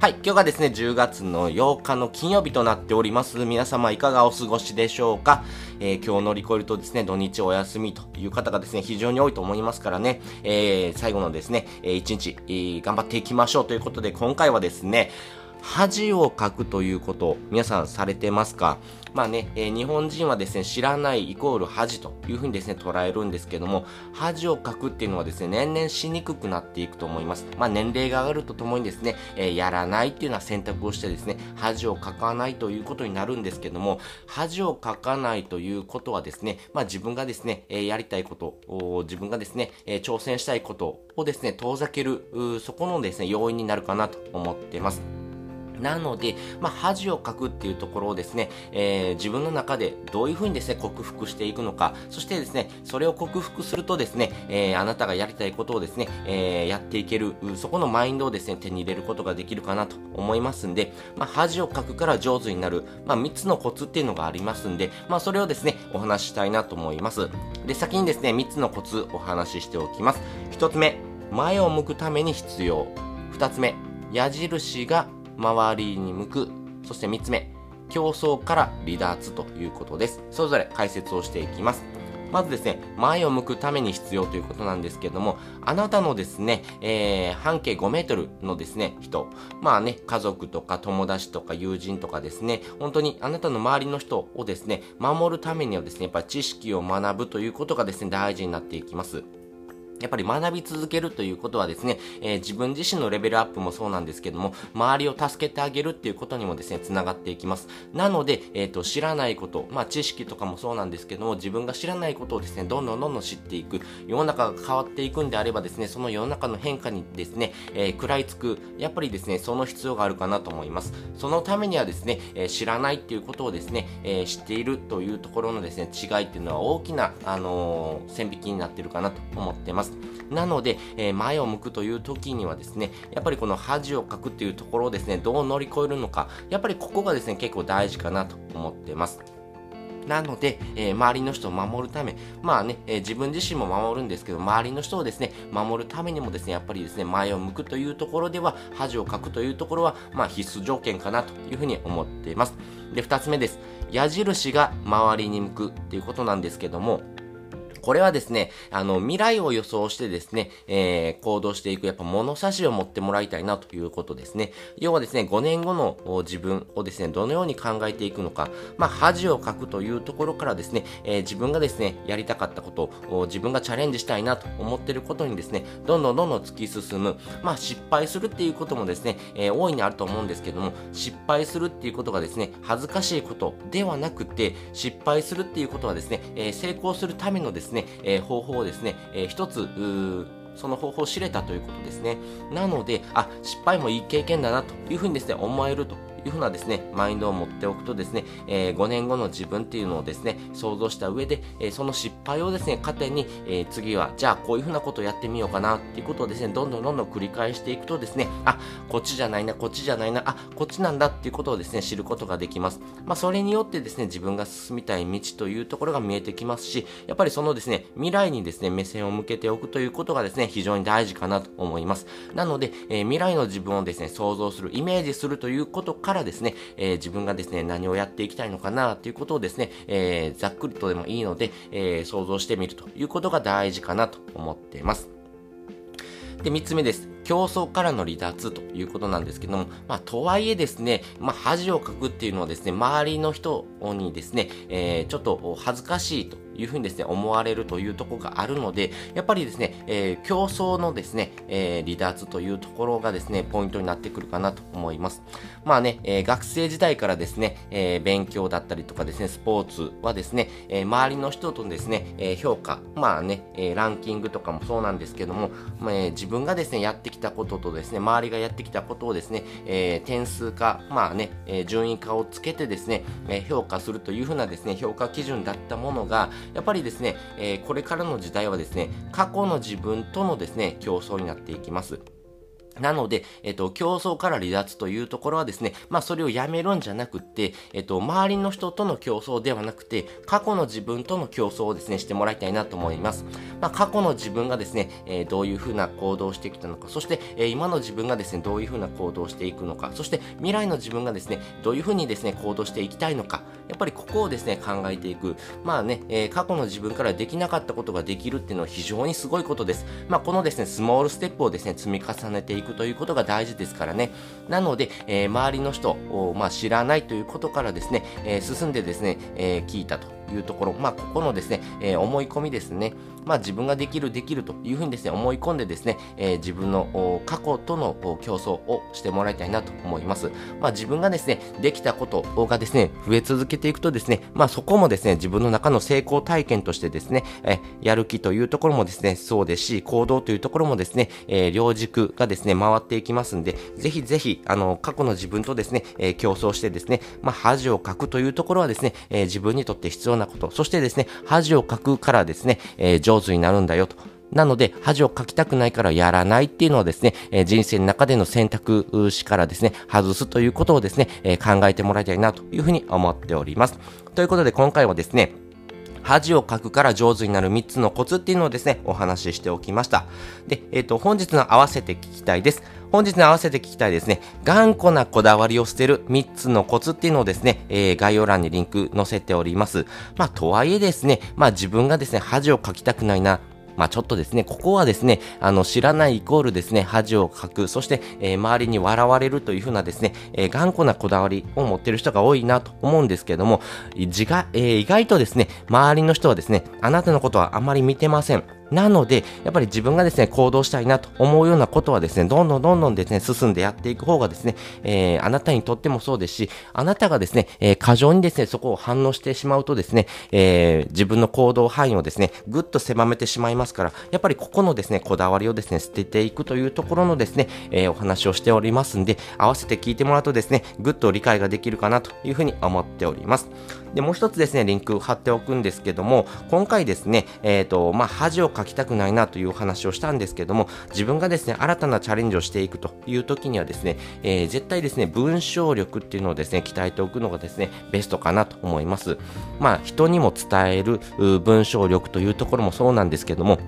はい、今日がですね、10月の8日の金曜日となっております。皆様いかがお過ごしでしょうか、えー、今日乗り越えるとですね、土日お休みという方がですね、非常に多いと思いますからね、えー、最後のですね、えー、1日、えー、頑張っていきましょうということで、今回はですね、恥をかくということ皆さんされてますか？まあね、えー、日本人はですね、知らないイコール恥というふうにですね、捉えるんですけども、恥をかくっていうのはですね、年々しにくくなっていくと思います。まあ年齢が上がるとともにですね、えー、やらないっていうのは選択をしてですね、恥をかかないということになるんですけども、恥をかかないということはですね、まあ自分がですね、えー、やりたいこと、自分がですね、え挑戦したいことをですね、遠ざける、そこのですね、要因になるかなと思っています。なので、まあ、恥をかくっていうところをですね、えー、自分の中でどういうふうにですね、克服していくのか、そしてですね、それを克服するとですね、えー、あなたがやりたいことをですね、えー、やっていける、そこのマインドをですね、手に入れることができるかなと思いますんで、まあ、恥をかくから上手になる、まあ、3つのコツっていうのがありますんで、まあ、それをですね、お話ししたいなと思います。で、先にですね、3つのコツお話ししておきます。1つ目、前を向くために必要。2つ目、矢印が周りに向く。そして3つ目、競争から離脱ということです。それぞれ解説をしていきます。まずですね、前を向くために必要ということなんですけども、あなたのですね、えー、半径5メートルのですね、人、まあね、家族とか友達とか友人とかですね、本当にあなたの周りの人をですね、守るためにはですね、やっぱり知識を学ぶということがですね、大事になっていきます。やっぱり学び続けるということはですね、えー、自分自身のレベルアップもそうなんですけども、周りを助けてあげるっていうことにもですね、繋がっていきます。なので、えっ、ー、と、知らないこと、まあ知識とかもそうなんですけども、自分が知らないことをですね、どんどんどんどん知っていく。世の中が変わっていくんであればですね、その世の中の変化にですね、えー、食らいつく、やっぱりですね、その必要があるかなと思います。そのためにはですね、え知らないっていうことをですね、え知っているというところのですね、違いっていうのは大きな、あの線引きになってるかなと思ってます。なので、えー、前を向くという時にはですね、やっぱりこの恥をかくっていうところをですね、どう乗り越えるのか、やっぱりここがですね、結構大事かなと思ってます。なので、えー、周りの人を守るため、まあね、えー、自分自身も守るんですけど、周りの人をですね、守るためにもですね、やっぱりですね、前を向くというところでは、恥をかくというところは、まあ必須条件かなというふうに思っています。で、二つ目です。矢印が周りに向くっていうことなんですけども、これはですね、あの、未来を予想してですね、えー、行動していく、やっぱ物差しを持ってもらいたいなということですね。要はですね、5年後の自分をですね、どのように考えていくのか、まあ、恥をかくというところからですね、えー、自分がですね、やりたかったことを、自分がチャレンジしたいなと思ってることにですね、どんどんどんどん突き進む。まあ、失敗するっていうこともですね、えー、大いにあると思うんですけども、失敗するっていうことがですね、恥ずかしいことではなくて、失敗するっていうことはですね、え成功するためのですね、えー、方法をですね、えー、一つ、その方法を知れたということですね。なので、あ、失敗もいい経験だなというふうにですね、思えるというふうなですね、マインドを持っておくとですね、えー、5年後の自分っていうのをですね、想像した上で、えー、その失敗をですね、糧に、えー、次は、じゃあこういうふうなことをやってみようかなっていうことをですね、どんどんどんどん繰り返していくとですね、あ、こっちじゃないな、こっちじゃないな、あ、こっちなんだっていうことをですね、知ることができます。まあ、それによってですね、自分が進みたい道というところが見えてきますし、やっぱりそのですね、未来にですね、目線を向けておくということがですね、非常に大事かなと思います。なので、え未来の自分をですね、想像する、イメージするということからからですね、えー、自分がですね、何をやっていきたいのかなということをですね、えー、ざっくりとでもいいので、えー、想像してみるということが大事かなと思っています。で、三つ目です。競争からの離脱ということなんですけども、まあ、とはいえですね、まあ、恥をかくっていうのはですね、周りの人にですね、えー、ちょっと恥ずかしいというふうにですね、思われるというところがあるので、やっぱりですね、えー、競争のですね、えー、離脱というところがですね、ポイントになってくるかなと思います。まあね、えー、学生時代からですね、えー、勉強だったりとかですね、スポーツはですね、えー、周りの人とですね、えー、評価、まあね、えー、ランキングとかもそうなんですけども、まあ、えー、自分がですね、やってきたこととですね、周りがやってきたことをですね、えー、点数化、まあね、えー、順位化をつけてですね、えー、評価するというふうなですね、評価基準だったものが、やっぱりですね、えー、これからの時代はですね、過去の自分とのですね、競争になっていきます。なので、えっと、競争から離脱というところはですね、まあそれをやめるんじゃなくって、えっと、周りの人との競争ではなくて、過去の自分との競争をですね、してもらいたいなと思います。まあ過去の自分がですね、えー、どういうふうな行動をしてきたのか、そして、えー、今の自分がですね、どういうふうな行動をしていくのか、そして未来の自分がですね、どういうふうにですね、行動していきたいのか、やっぱりここをですね、考えていく。まあね、えー、過去の自分からできなかったことができるっていうのは非常にすごいことです。まあこのですね、スモールステップをですね、積み重ねていくということが大事ですからね。なので、えー、周りの人を、まあ、知らないということからですね、えー、進んでですね、えー、聞いたというところ、まあ、ここのですね、えー、思い込みですね、まあ、自分ができる、できるというふうにですね、思い込んでですね、えー、自分の過去との競争をしてもらいたいなと思います。まあ、自分がですね、できたことがですね、増え続けていくとですね、まあ、そこもですね、自分の中の成功体験としてですね、えー、やる気というところもですね、そうですし、行動というところもですね、えー、両軸がですね、回っていきますんで、ぜひぜひ、あの、過去の自分とですね、えー、競争してですね、まあ、恥をかくというところはですね、えー、自分にとって必要ななこと、そしてですね、恥をかくからですね、えー、上手になるんだよと。なので、恥をかきたくないからやらないっていうのはですね、えー、人生の中での選択肢からですね、外すということをですね、えー、考えてもらいたいなというふうに思っております。ということで、今回はですね、恥をかくから上手になる3つのコツっていうのをですね、お話ししておきました。で、えっ、ー、と、本日の合わせて聞きたいです。本日の合わせて聞きたいですね、頑固なこだわりを捨てる3つのコツっていうのをですね、えー、概要欄にリンク載せております。まあ、とはいえですね、まあ自分がですね、恥をかきたくないな、まあちょっとですね、ここはですね、あの、知らないイコールですね、恥をかく、そして、えー、周りに笑われるというふうなですね、えー、頑固なこだわりを持ってる人が多いなと思うんですけども、自が、えー、意外とですね、周りの人はですね、あなたのことはあまり見てません。なので、やっぱり自分がですね、行動したいなと思うようなことはですね、どんどんどんどんですね、進んでやっていく方がですね、えー、あなたにとってもそうですし、あなたがですね、えー、過剰にですね、そこを反応してしまうとですね、えー、自分の行動範囲をですね、ぐっと狭めてしまいますから、やっぱりここのですね、こだわりをですね、捨てていくというところのですね、えー、お話をしておりますんで、合わせて聞いてもらうとですね、ぐっと理解ができるかなというふうに思っております。で、もう一つですね、リンク貼っておくんですけども、今回ですね、えっ、ー、と、まあ、恥をか書きたくないなというお話をしたんですけども、自分がですね、新たなチャレンジをしていくという時にはですね、えー、絶対ですね、文章力っていうのをですね、鍛えておくのがですね、ベストかなと思います。まあ、人にも伝える文章力というところもそうなんですけども、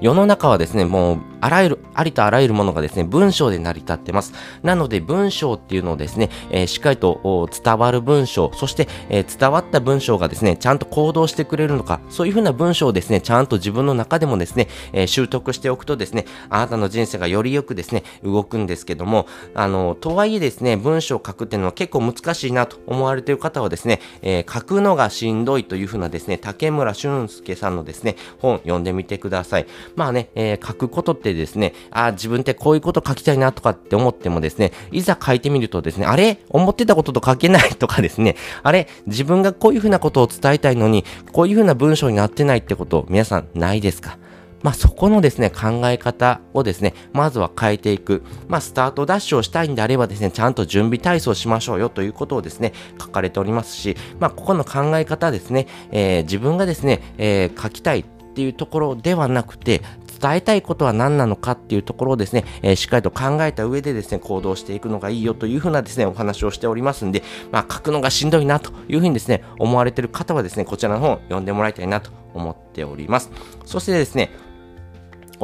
世の中はですね、もう、あらゆる、ありとあらゆるものがですね、文章で成り立ってます。なので、文章っていうのをですね、えー、しっかりと伝わる文章、そして、えー、伝わった文章がですね、ちゃんと行動してくれるのか、そういうふうな文章をですね、ちゃんと自分の中でもですね、えー、習得しておくとですね、あなたの人生がよりよくですね、動くんですけども、あの、とはいえですね、文章を書くっていうのは結構難しいなと思われている方はですね、え書くのがしんどいというふうなですね、竹村俊介さんのですね、本読んでみてください。まあね、え、書くことってですね、あ自分ってこういうこと書きたいなとかって思ってもですね、いざ書いてみるとですね、あれ？思ってたことと書けないとかですね、あれ？自分がこういうふうなことを伝えたいのに、こういうふうな文章になってないってこと皆さんないですか？まあ、そこのですね、考え方をですね、まずは変えていく。まあ、スタートダッシュをしたいんであればですね、ちゃんと準備体操しましょうよということをですね、書かれておりますし、まあ、ここの考え方ですね、えー、自分がですね、えー、書きたいっていうところではなくて、伝えたいことは何なのかっていうところをですね、えー、しっかりと考えた上でですね、行動していくのがいいよというふうなですね、お話をしておりますんで、まあ、書くのがしんどいなというふうにですね、思われている方はですね、こちらの本読んでもらいたいなと思っております。そしてですね、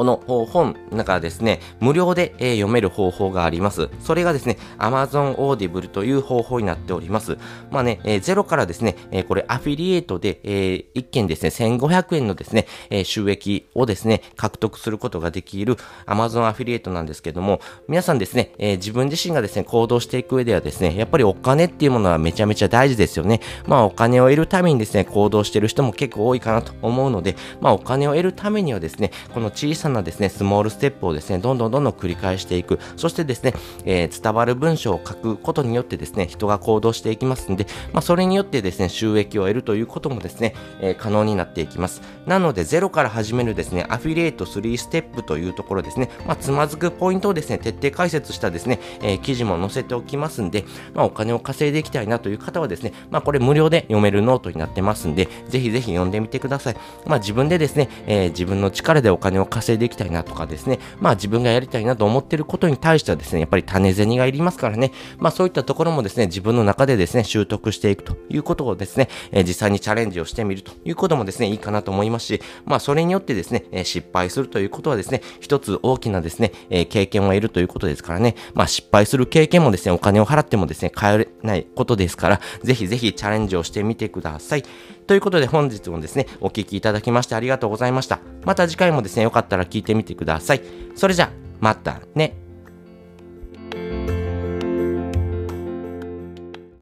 この本の中ですね、無料で、え、読める方法があります。それがですね、Amazon Audible という方法になっております。まあね、えー、ゼロからですね、え、これアフィリエイトで、え、1件ですね、1500円のですね、え、収益をですね、獲得することができる Amazon アフィリエイトなんですけども、皆さんですね、え、自分自身がですね、行動していく上ではですね、やっぱりお金っていうものはめちゃめちゃ大事ですよね。まあお金を得るためにですね、行動してる人も結構多いかなと思うので、まあお金を得るためにはですね、この小さななですね、スモールステップをですね、どんどんどんどん繰り返していく。そしてですね、えー、伝わる文章を書くことによってですね、人が行動していきますんで、まあ、それによってですね、収益を得るということもですね、えー、可能になっていきます。なので、ゼロから始めるですね、アフィリエイト3ステップというところですね、まあ、つまずくポイントをですね、徹底解説したですね、えー、記事も載せておきますんで、まあ、お金を稼いでいきたいなという方はですね、まあ、これ無料で読めるノートになってますんで、ぜひぜひ読んでみてください。まあ、自分でですね、えー、自分の力でお金を稼いできたいなとかですね、まあ自分がやりたいなと思っていることに対してはですね、やっぱり種銭がいりますからね、まあそういったところもですね、自分の中でですね、習得していくということをですね、え、実際にチャレンジをしてみるということもですね、いいかなと思いますし、まあそれによってですね、え、失敗するということはですね、一つ大きなですね、え、経験を得るということですからね、まあ失敗する経験もですね、お金を払ってもですね、変えれないことですから、ぜひぜひチャレンジをしてみてください。ということで本日もですね、お聴きいただきましてありがとうございました。また次回もですね、よかったら聞いてみてください。それじゃ、またね。